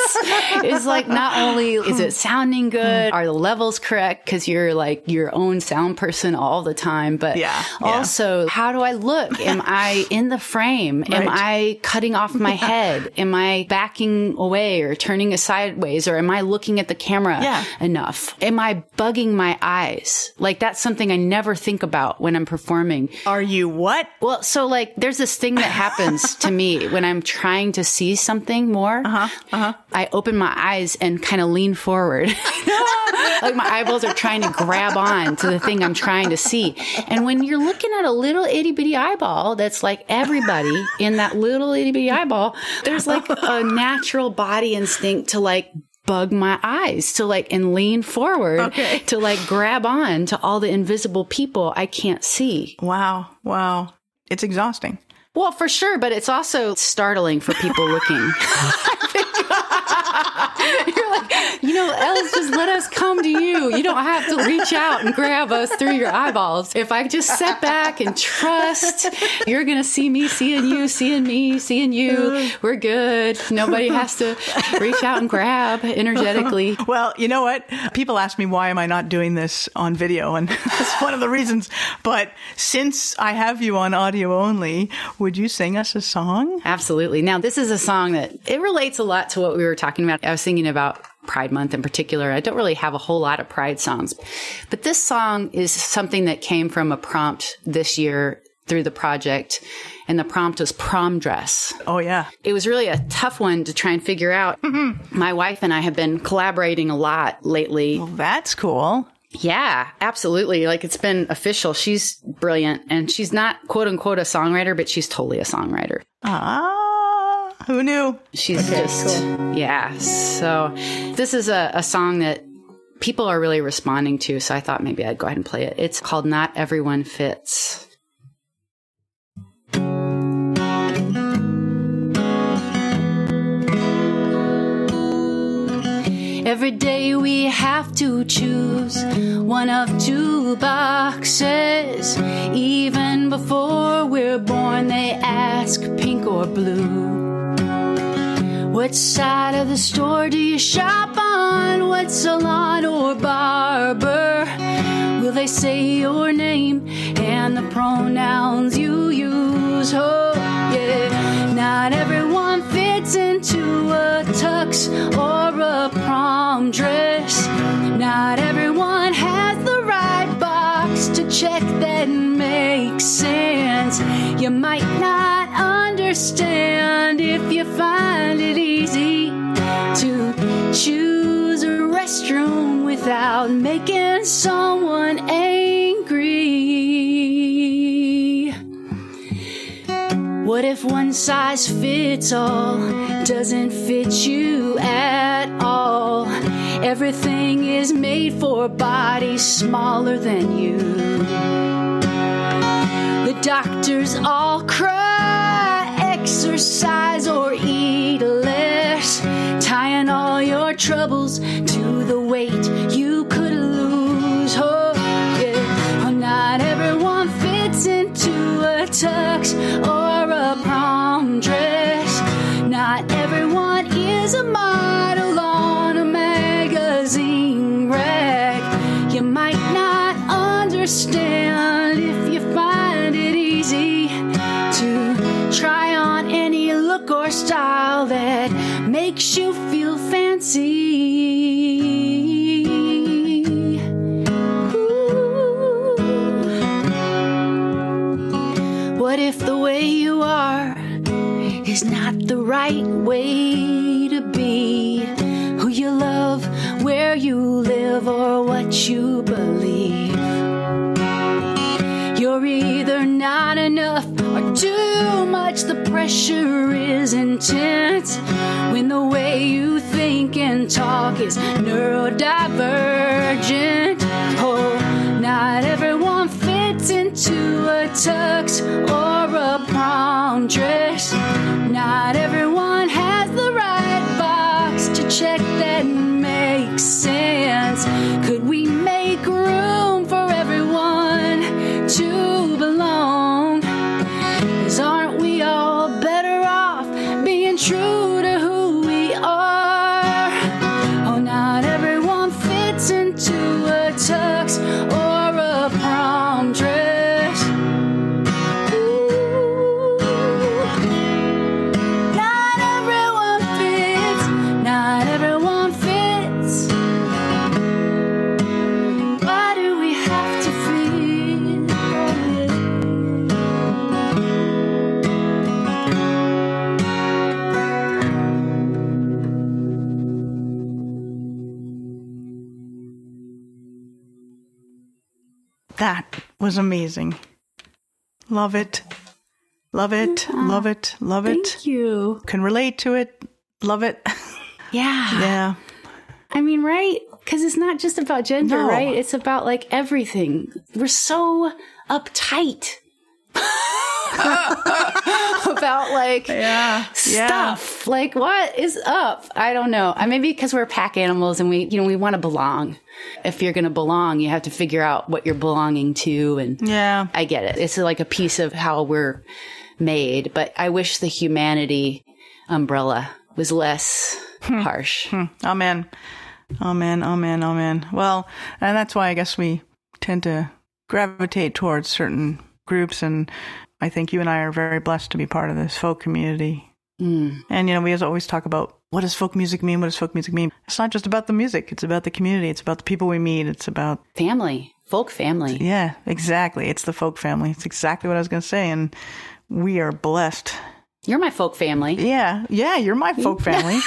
It's like not only is it sounding good, are the levels correct because you're like your own sound person all the time, but Yeah, yeah. also how do I look? Am I in the frame? Am I cutting off my head? Am I backing away or turning sideways? Or am I looking at the camera Yeah. enough? Am I bugging my eyes? Like that's something I never think about when I'm performing. Are you what? Well, so like there's this thing that happens to me when I'm trying to see something more. Uh-huh. Uh-huh. I open my eyes and kind of lean forward. like my eyeballs are trying to grab on to the thing I'm trying to see. And when you're looking at a little itty bitty eyeball that's like everybody in that little itty bitty eyeball, there's like a natural body instinct to like bug my eyes to like and lean forward Okay. to like grab on to all the invisible people I can't see. Wow. Wow. It's exhausting. Well, for sure, but it's also startling for people looking. You're like, you know, Els, just let us come to you. You don't have to reach out and grab us through your eyeballs. If I just sit back and trust, you're going to see me seeing you, seeing me, seeing you. We're good. Nobody has to reach out and grab energetically. Well, you know what? People ask me why am I not doing this on video, and that's one of the reasons. But since I have you on audio only, would you sing us a song? Absolutely. Now, this is a song that it relates a lot to what we were talking about. I was thinking about Pride Month in particular. I don't really have a whole lot of Pride songs, but this song is something that came from a prompt this year through the project. And the prompt was prom dress. Oh yeah. It was really a tough one to try and figure out. My wife and I have been collaborating a lot lately. Well, that's cool. Yeah, absolutely. Like it's been official. She's brilliant and she's not quote unquote a songwriter, but she's totally a songwriter. Ah, who knew? She's just, yeah. So this is a, a song that people are really responding to. So I thought maybe I'd go ahead and play it. It's called Not Everyone Fits. Every day we have to choose one of two boxes. Even before we're born, they ask pink or blue. What side of the store do you shop on? What salon or barber? Will they say your name and the pronouns you use? Oh, yeah. Not everyone fits into a tux or a prom dress. Not everyone has the right box to check that sense. You might not understand if you find it easy to choose a restroom without making someone angry. What if one size fits all doesn't fit you at all? Everything is made for bodies smaller than you. The doctors all cry, exercise or eat less, tying all your troubles to the weight you could lose. Oh, yeah. Oh, not everyone fits into a tux or a prom dress. Not everyone is a model makes you feel fancy. Ooh. What if the way you are is not the right way to be? Who you love, where you live, or what you believe? You're either not enough or too much. The pressure is intense talk is neurodivergent. Oh, not everyone fits into a tux or a prom dress. Not everyone was amazing. Love it. Love it. Love it. Love it. Thank you. Can relate to it. Love it. Yeah. Yeah. I mean, right? Because it's not just about gender, No. right? It's about like everything. We're so uptight about like Yeah. stuff. Like, what is up? I don't know. I maybe because we're pack animals and we, you know, we want to belong. If you're going to belong, you have to figure out what you're belonging to. And Yeah. I get it. It's like a piece of how we're made. But I wish the humanity umbrella was less hmm. harsh. Hmm. Amen. Amen. Amen. Amen. Well, and that's why I guess we tend to gravitate towards certain groups. And I think you and I are very blessed to be part of this folk community. Mm. And, you know, we always talk about what does folk music mean? What does folk music mean? It's not just about the music. It's about the community. It's about the people we meet. It's about, Family, folk family. yeah, exactly. It's the folk family. It's exactly what I was going to say. And we are blessed. You're my folk family. Yeah. Yeah. You're my folk family.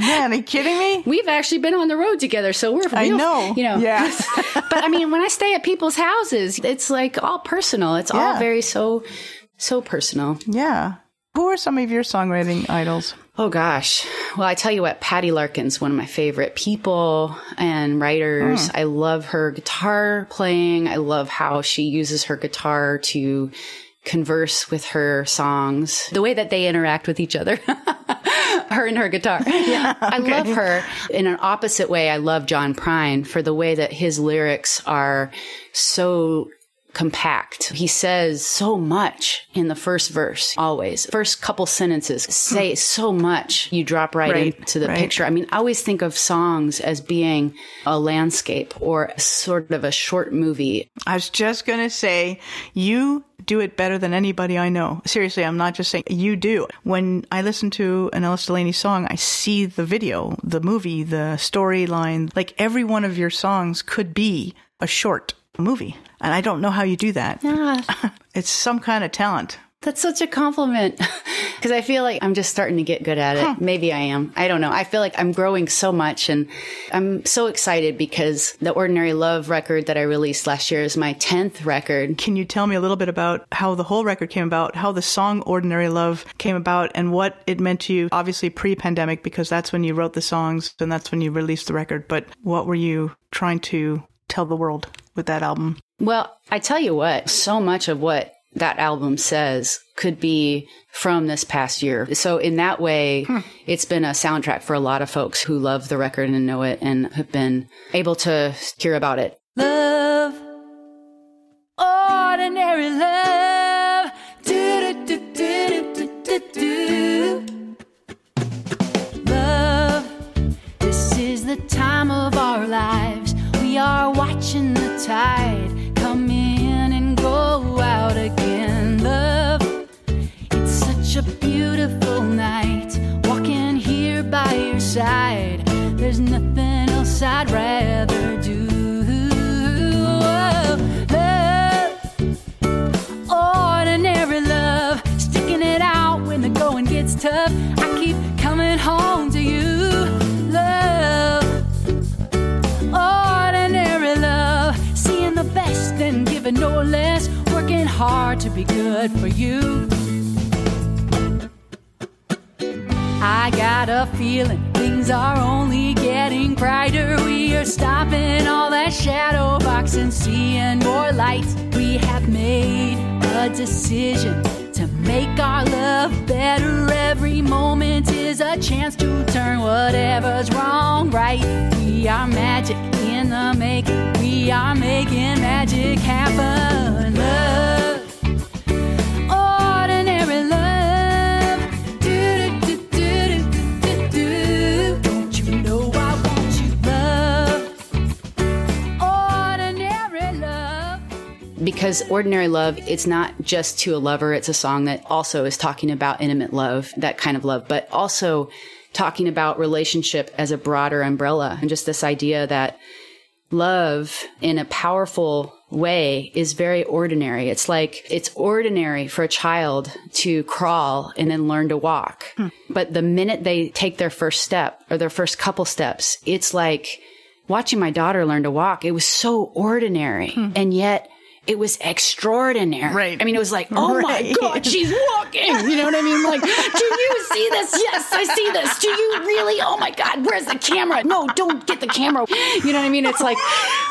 Man, are you kidding me? We've actually been on the road together, so we're. I know. you know. Yeah. but I mean, when I stay at people's houses, it's like all personal. It's all very so, so personal. Yeah. Who are some of your songwriting idols? Oh gosh. Well, I tell you what, Patty Larkin's one of my favorite people and writers. Hmm. I love her guitar playing. I love how she uses her guitar to converse with her songs, the way that they interact with each other. her and her guitar. Yeah, I love her. In an opposite way, I love John Prine for the way that his lyrics are so compact. He says so much in the first verse, always. First couple sentences say hmm. so much. You drop right, Right, into the right. picture. I mean, I always think of songs as being a landscape or sort of a short movie. I was just going to say, you do it better than anybody I know. Seriously, I'm not just saying you do. When I listen to an Ellis Delaney song, I see the video, the movie, the storyline. Like every one of your songs could be a short movie. And I don't know how you do that. Yeah, It's some kind of talent. that's such a compliment because I feel like I'm just starting to get good at it. Maybe I am. I don't know. I feel like I'm growing so much and I'm so excited because the Ordinary Love record that I released last year is my 10th record. Can you tell me a little bit about how the whole record came about, how the song Ordinary Love came about, and what it meant to you? Obviously, pre pandemic, because that's when you wrote the songs and that's when you released the record. But what were you trying to tell the world with that album? Well, I tell you what, so much of what that album says could be from this past year. So in that way, hmm. it's been a soundtrack for a lot of folks who love the record and know it and have been able to hear about it. love, ordinary love. Do do do do do do do. Love, this is the time of our lives. We are watching the tide I'd rather do. Love, ordinary love. Sticking it out when the going gets tough. I keep coming home to you. Love, ordinary love. Seeing the best and giving no less. Working hard to be good for you. I got a feeling things are only getting brighter. We are stopping all that shadow boxing, seeing more light. We have made a decision to make our love better. Every moment is a chance to turn whatever's wrong right. We are magic in the making. We are making magic happen. Love because ordinary love it's not just to a lover it's a song that also is talking about intimate love that kind of love but also talking about relationship as a broader umbrella and just this idea that love in a powerful way is very ordinary. It's like it's ordinary for a child to crawl and then learn to walk. Hmm. But the minute they take their first step or their first couple steps, it's like watching my daughter learn to walk. It was so ordinary. Hmm. And yet it was extraordinary. Right. I mean, it was like, oh Right. my God, she's walking. You know what I mean? Like, do you see this? Yes, I see this. Do you really? Oh my God, where's the camera? No, don't get the camera. You know what I mean? It's like,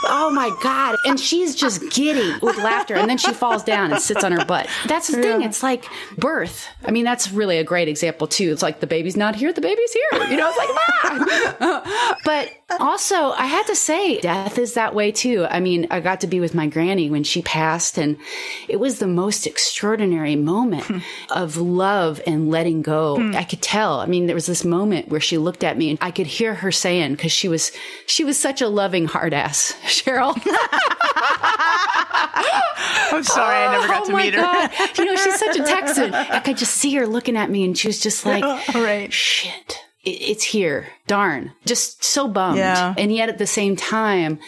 oh my God. And she's just giddy with laughter. And then she falls down and sits on her butt. That's the thing. It's like birth. I mean, that's really a great example too. It's like the baby's not here, the baby's here. You know, it's like, ah. but also, I had to say, death is that way too. I mean, I got to be with my granny when she passed, and it was the most extraordinary moment hmm. of love and letting go. Hmm. I could tell. I mean, there was this moment where she looked at me, and I could hear her saying, because she was she was such a loving hard ass, Cheryl. I'm sorry, I never got oh to meet her. God. you know, she's such a Texan. I could just see her looking at me, and she was just like, All right. shit, it, it's here. Darn. Just so bummed. Yeah. And yet at the same time,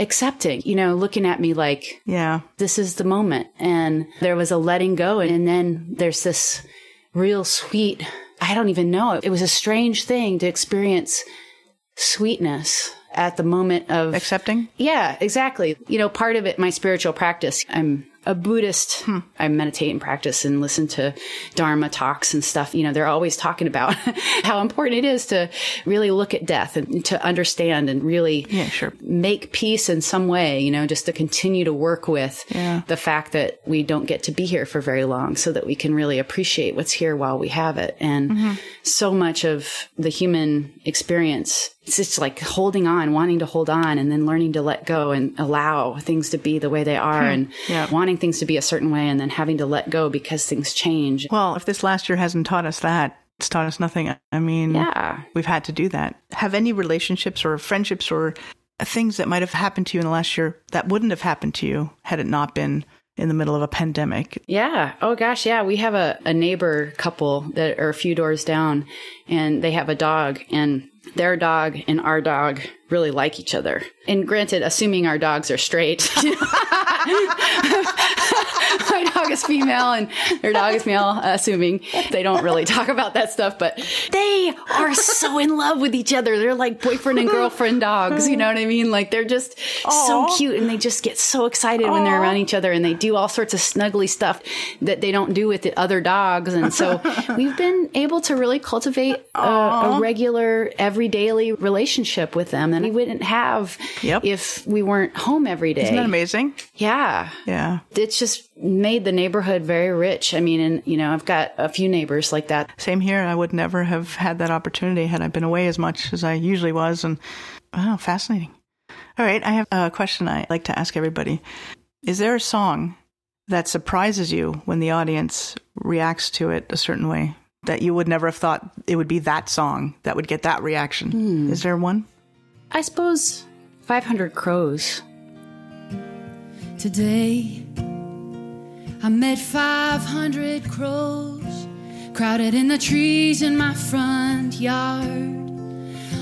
accepting, you know, looking at me like, Yeah. this is the moment. And there was a letting go. And then there's this real sweet, I don't even know. It was a strange thing to experience sweetness at the moment of Accepting? yeah, exactly. You know, part of it, my spiritual practice, I'm a Buddhist. I meditate and practice and listen to Dharma talks and stuff. You know, they're always talking about how important it is to really look at death and to understand and really Yeah, sure. make peace in some way, you know, just to continue to work with Yeah. the fact that we don't get to be here for very long so that we can really appreciate what's here while we have it. And Mm-hmm. so much of the human experience, it's just like holding on, wanting to hold on and then learning to let go and allow things to be the way they are and Hmm. Yeah. wanting things to be a certain way and then having to let go because things change. Well, if this last year hasn't taught us that, it's taught us nothing. I mean, Yeah. we've had to do that. Have any relationships or friendships or things that might have happened to you in the last year that wouldn't have happened to you had it not been in the middle of a pandemic? Yeah. Oh gosh. Yeah. We have a, a neighbor couple that are a few doors down and they have a dog and their dog and our dog really like each other. And granted, assuming our dogs are straight. My dog is female and their dog is male, assuming they don't really talk about that stuff, but they are so in love with each other. They're like boyfriend and girlfriend dogs. You know what I mean? Like they're just so cute and they just get so excited when they're around each other and they do all sorts of snuggly stuff that they don't do with the other dogs. And so we've been able to really cultivate a, a regular, everydayly relationship with them that we wouldn't have Yep. if we weren't home every day. Isn't that amazing? Yeah. Yeah. It's just made the neighborhood very rich. I mean, and you know, I've got a few neighbors like that. Same here. I would never have had that opportunity had I been away as much as I usually was. And wow, fascinating. All right. I have a question I like to ask everybody. Is there a song that surprises you when the audience reacts to it a certain way that you would never have thought it would be that song that would get that reaction? Hmm. Is there one? I suppose 500 crows. Today, I met 500 crows crowded in the trees in my front yard.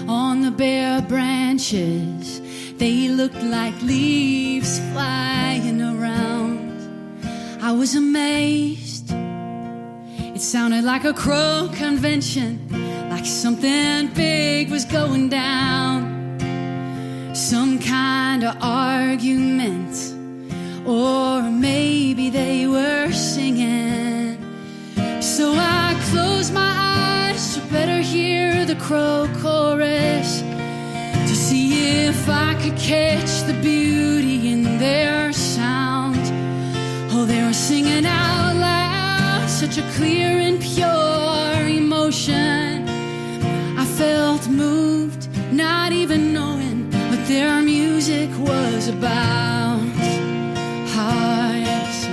On the bare branches, they looked like leaves flying around. I was amazed. It sounded like a crow convention, like something big was going down. Argument, or maybe they were singing. So I closed my eyes to better hear the crow chorus, to see if I could catch the beauty in their sound. Oh, they were singing out loud, such a clear and pure emotion. I felt moved, not even knowing what their music was about. Yes.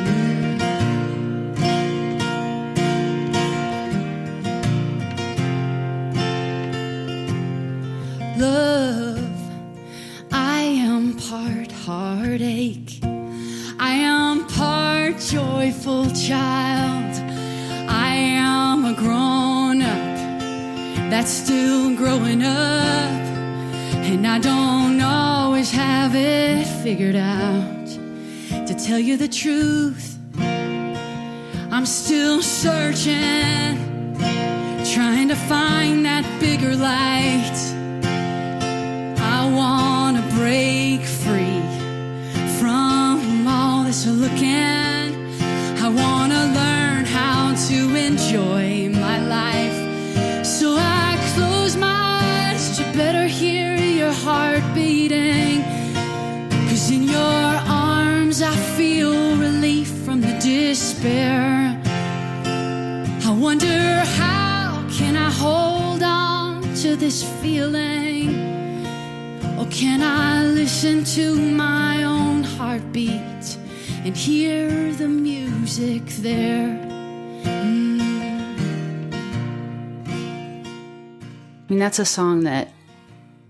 Love, I am part heartache. I am part joyful child. I am a grown up that's still growing up. And I don't always have it figured out. To tell you the truth, I'm still searching, trying to find that bigger light. I want to break free from all to looking. I wanna learn how to enjoy my life. So I close my eyes to better hear your heart despair. I wonder how can I hold on to this feeling? Or can I listen to my own heartbeat and hear the music there? Mm. I mean, that's a song that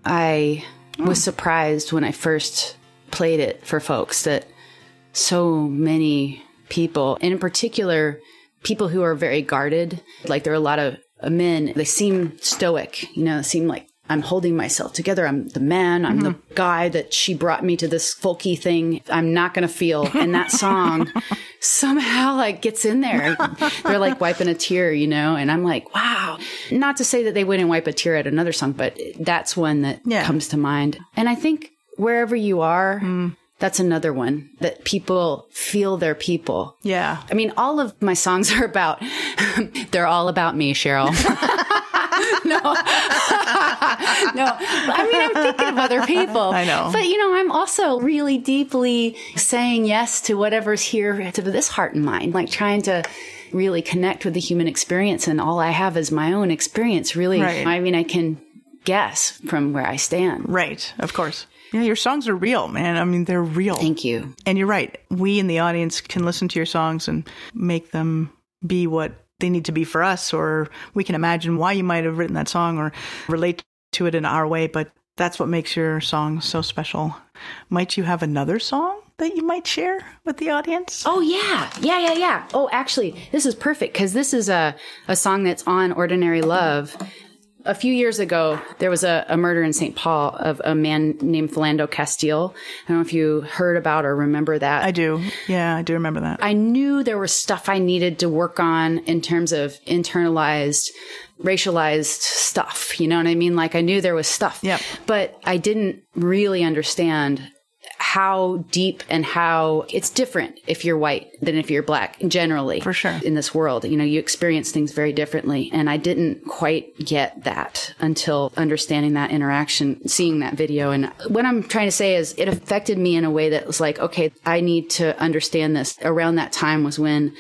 I was surprised when I first played it for folks that so many people, and in particular, people who are very guarded, like there are a lot of men, they seem stoic, you know, seem like I'm holding myself together. I'm the man. I'm the mm-hmm. guy that she brought me to this folky thing. I'm not going to feel. And that song somehow like gets in there. They're like wiping a tear, you know? And I'm like, wow. Not to say that they wouldn't wipe a tear at another song, but that's one that Yeah. comes to mind. And I think wherever you are, mm. That's another one that people feel their people. Yeah. I mean, all of my songs are about, they're all about me, Cheryl. no. no. I mean, I'm thinking of other people. I know. But, you know, I'm also really deeply saying yes to whatever's here to this heart and mind, like trying to really connect with the human experience. And all I have is my own experience, really. Right. I mean, I can guess from where I stand. Right. Of course. Yeah, your songs are real, man. I mean, they're real. Thank you. And you're right. We in the audience can listen to your songs and make them be what they need to be for us, or we can imagine why you might have written that song or relate to it in our way. But that's what makes your song so special. Might you have another song that you might share with the audience? Oh yeah, yeah, yeah, yeah. Oh, actually, this is perfect because this is a a song that's on "Ordinary Love." A few years ago, there was a, a murder in St. Paul of a man named Philando Castile. I don't know if you heard about or remember that. I do. Yeah, I do remember that. I knew there was stuff I needed to work on in terms of internalized, racialized stuff. You know what I mean? Like I knew there was stuff. Yep. But I didn't really understand how deep and how it's different if you're white than if you're black generally. For sure. In this world, you know, you experience things very differently. And I didn't quite get that until understanding that interaction, seeing that video. And what I'm trying to say is it affected me in a way that was like, okay, I need to understand this. Around that time was when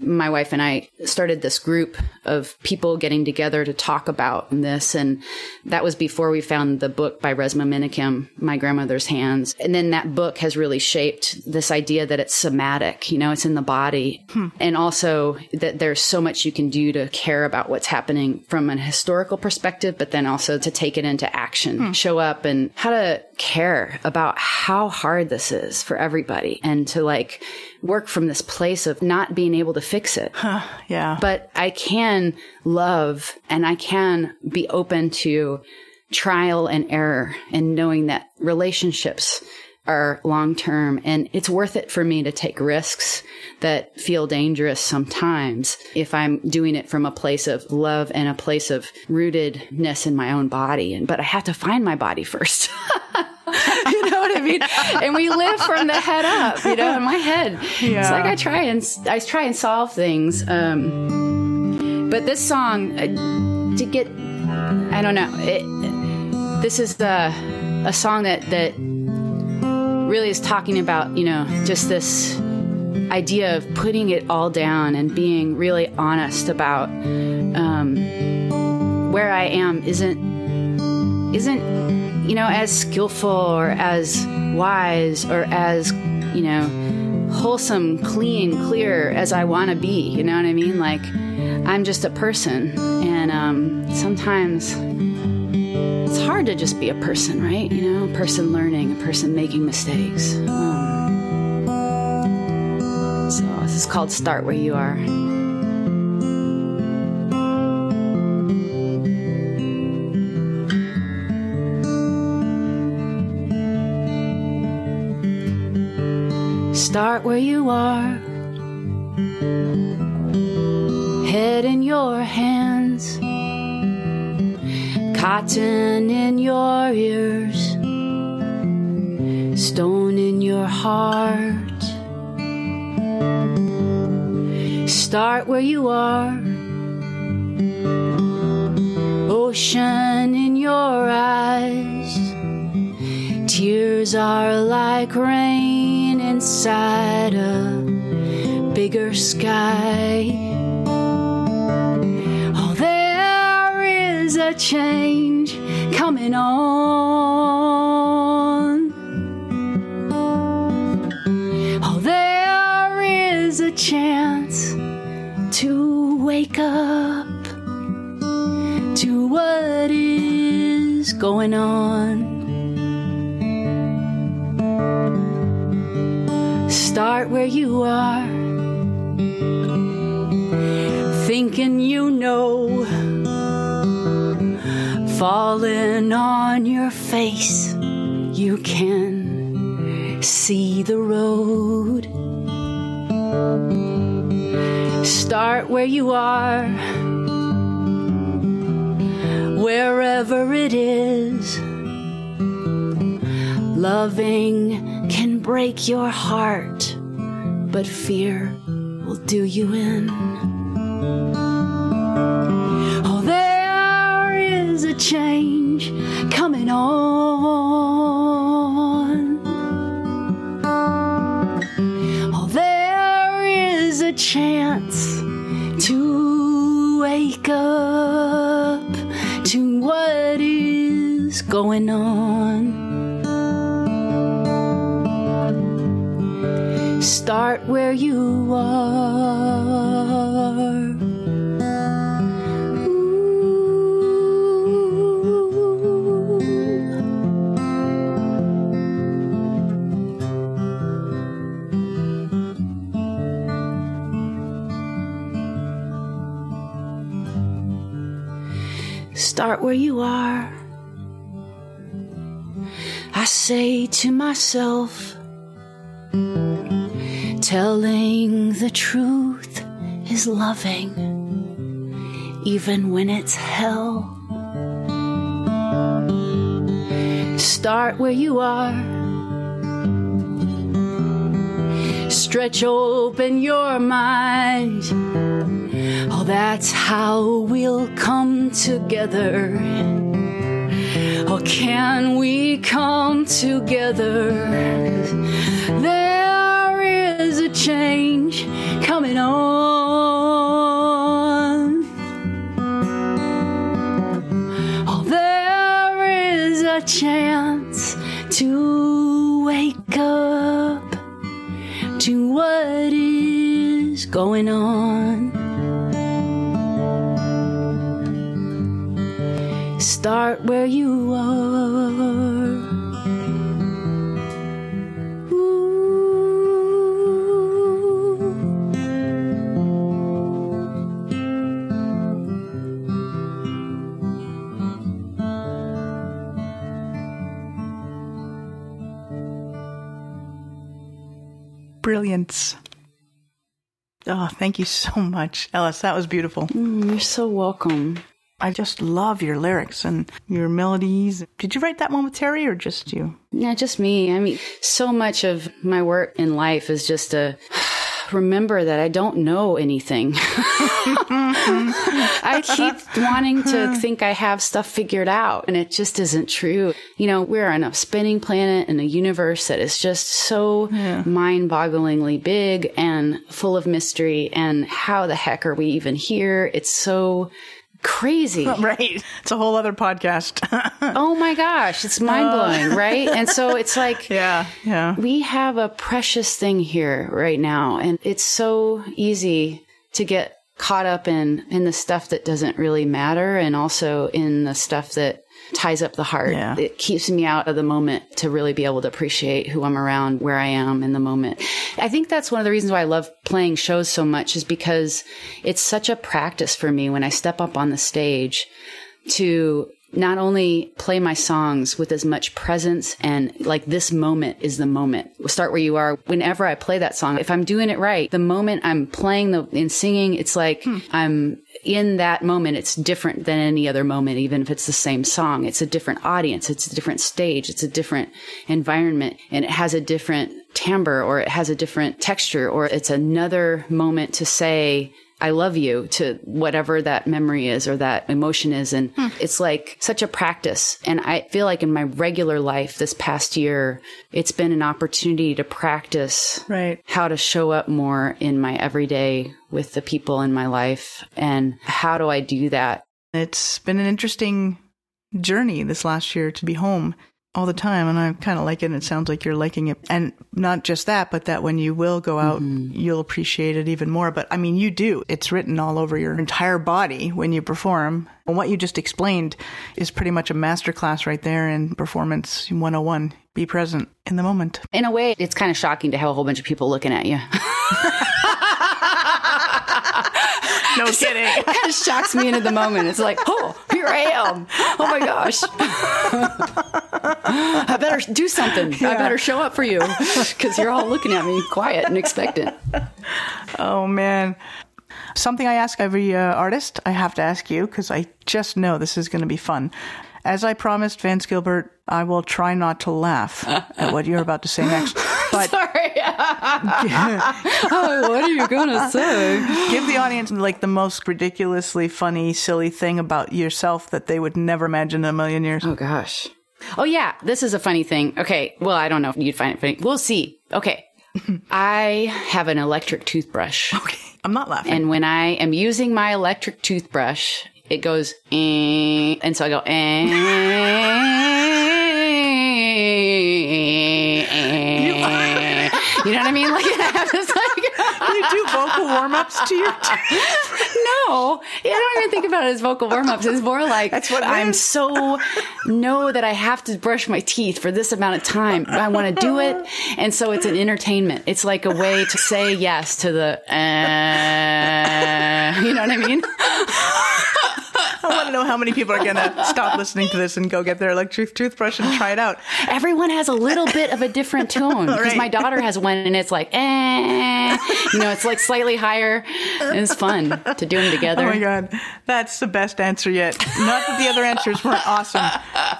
my wife and I started this group of people getting together to talk about this. And that was before we found the book by Resmaa Menakem, My Grandmother's Hands. And then that book has really shaped this idea that it's somatic, you know, it's in the body. Hmm. And also that there's so much you can do to care about what's happening from an historical perspective, but then also to take it into action, hmm. show up and how to care about how hard this is for everybody and to like work from this place of not being able to fix it. Yeah. But I can love and I can be open to trial and error and knowing that relationships are long term and it's worth it for me to take risks that feel dangerous sometimes if I'm doing it from a place of love and a place of rootedness in my own body and but I have to find my body first. you know what I mean? And we live from the head up, you know, in my head. It's Yeah. like I try and I try and solve things. Um, but this song, uh, to get, I don't know. It, this is the a song that that really is talking about, you know, just this idea of putting it all down and being really honest about um, where I am isn't isn't you know as skillful or as wise or as you know wholesome, clean, clear as I want to be. You know what I mean? Like I'm just a person, and um, sometimes hard to just be a person, right? You know, a person learning, a person making mistakes. Um, so this is called "Start Where You Are." Start where you are. Head in your hands. Cotton in your ears. Stone in your heart. Start where you are. Ocean in your eyes. Tears are like rain inside a bigger sky. A change coming on. Oh, there is a chance to wake up to what is going on. Start where you are, thinking you know, falling on your face, you can see the road. Start where you are, wherever it is. Loving can break your heart, but fear will do you in. Change coming on. Oh, there is a chance to wake up to what is going on. Start where you are. Start where you are. I say to myself, telling the truth is loving, even when it's hell. Start where you are. Stretch open your mind. That's how we'll come together. Or can we come together? There is a change coming on. Oh, there is a chance to wake up to what is going on. Start where you are. Brilliance. Oh, thank you so much, Ellis. That was beautiful. Mm, You're so welcome. I just love your lyrics and your melodies. Did you write that one with Terry or just you? Yeah, just me. I mean, so much of my work in life is just to remember that I don't know anything. I keep wanting to think I have stuff figured out, and it just isn't true. You know, we're on a spinning planet in a universe that is just so mind bogglingly big and full of mystery. And how the heck are we even here? It's so crazy. Right. It's a whole other podcast. Oh my gosh, it's mind blowing, uh. right? And so it's like, yeah. Yeah. we have a precious thing here right now, and it's so easy to get caught up in in the stuff that doesn't really matter, and also in the stuff that ties up the heart. Yeah. It keeps me out of the moment to really be able to appreciate who I'm around, where I am in the moment. I think that's one of the reasons why I love playing shows so much is because it's such a practice for me when I step up on the stage to not only play my songs with as much presence and like this moment is the moment. Start where you are. Whenever I play that song, if I'm doing it right, the moment I'm playing the and singing, it's like hmm. I'm in that moment. It's different than any other moment, even if it's the same song. It's a different audience. It's a different stage. It's a different environment and it has a different timbre or it has a different texture or it's another moment to say, I love you to whatever that memory is or that emotion is. And hmm. it's like such a practice. And I feel like in my regular life this past year, it's been an opportunity to practice right. how to show up more in my everyday with the people in my life. And how do I do that? It's been an interesting journey this last year to be home all the time and I kind of like it and it sounds like you're liking it and not just that but that when you will go out mm-hmm. you'll appreciate it even more but I mean you do it's written all over your entire body when you perform and what you just explained is pretty much a masterclass right there in performance 101 be present in the moment in a way it's kind of shocking to have a whole bunch of people looking at you no kidding. it kind of shocks me into the moment. It's like, oh, here I am. Oh my gosh. I better do something. Yeah. I better show up for you because you're all looking at me quiet and expectant. Oh, man. Something I ask every uh, artist, I have to ask you because I just know this is going to be fun. As I promised Vance Gilbert, I will try not to laugh at what you're about to say next. But Sorry. oh, what are you going to say? Give the audience like the most ridiculously funny, silly thing about yourself that they would never imagine in a million years. Oh, gosh. Oh, yeah. This is a funny thing. Okay. Well, I don't know if you'd find it funny. We'll see. Okay. I have an electric toothbrush. Okay. I'm not laughing. And when I am using my electric toothbrush, it goes, eh, and so I go, eh. You know what I mean? Like I have this like you do vocal warm ups to your teeth? No. I don't even think about it as vocal warm ups. It's more like That's what I'm so know that I have to brush my teeth for this amount of time. I want to do it. And so it's an entertainment. It's like a way to say yes to the uh, you know what I mean? I want to know how many people are going to stop listening to this and go get their electric toothbrush and try it out. Everyone has a little bit of a different tone because right. my daughter has one and it's like, eh, you know, it's like slightly higher. And it's fun to do them together. Oh my God. That's the best answer yet. Not that the other answers weren't awesome.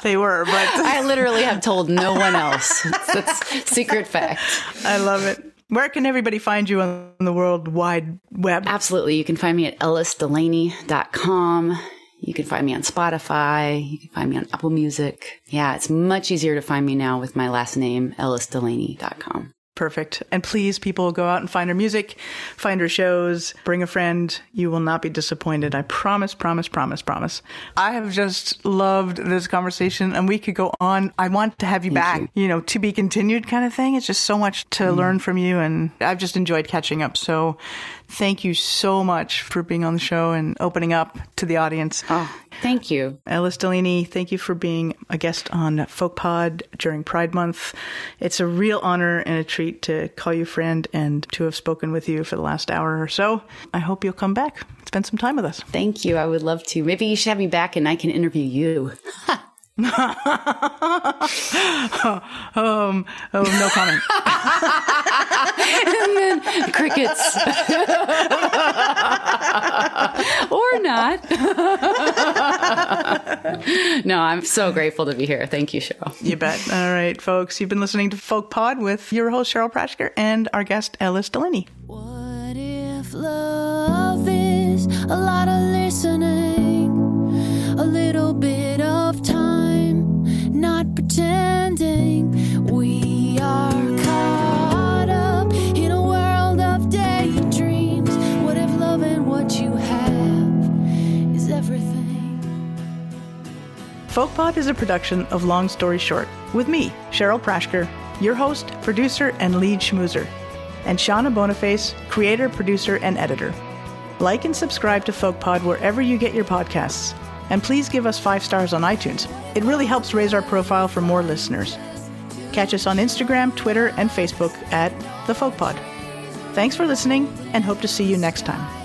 They were, but. I literally have told no one else. That's secret fact. I love it. Where can everybody find you on the World Wide Web? Absolutely. You can find me at ellisdelaney.com. You can find me on Spotify. You can find me on Apple Music. Yeah, it's much easier to find me now with my last name, ellisdelaney.com. Perfect. And please, people, go out and find her music, find her shows, bring a friend. You will not be disappointed. I promise, promise, promise, promise. I have just loved this conversation and we could go on. I want to have you Thank back, you. you. know, to be continued kind of thing. It's just so much to mm. learn from you. And I've just enjoyed catching up. So thank you so much for being on the show and opening up to the audience. Oh, thank you. Ellis Delaney, thank you for being a guest on Folk Pod during Pride Month. It's a real honor and a treat to call you friend and to have spoken with you for the last hour or so. I hope you'll come back, spend some time with us. Thank you. I would love to. Maybe you should have me back and I can interview you. um, oh, no comment. and then crickets. or not. no, I'm so grateful to be here. Thank you, Cheryl. You bet. All right, folks. You've been listening to Folk Pod with your host, Cheryl Prashker, and our guest, Ellis Delaney. What if love is a lot of listening, a little bit of time? Not pretending we are caught up in a world of daydreams. What if love and what you have is everything? Folkpod is a production of Long Story Short with me, Cheryl Prashker, your host, producer, and lead schmoozer, and Shauna Boniface, creator, producer, and editor. Like and subscribe to Folkpod wherever you get your podcasts and please give us five stars on iTunes. It really helps raise our profile for more listeners. Catch us on Instagram, Twitter, and Facebook at The Folk Pod. Thanks for listening and hope to see you next time.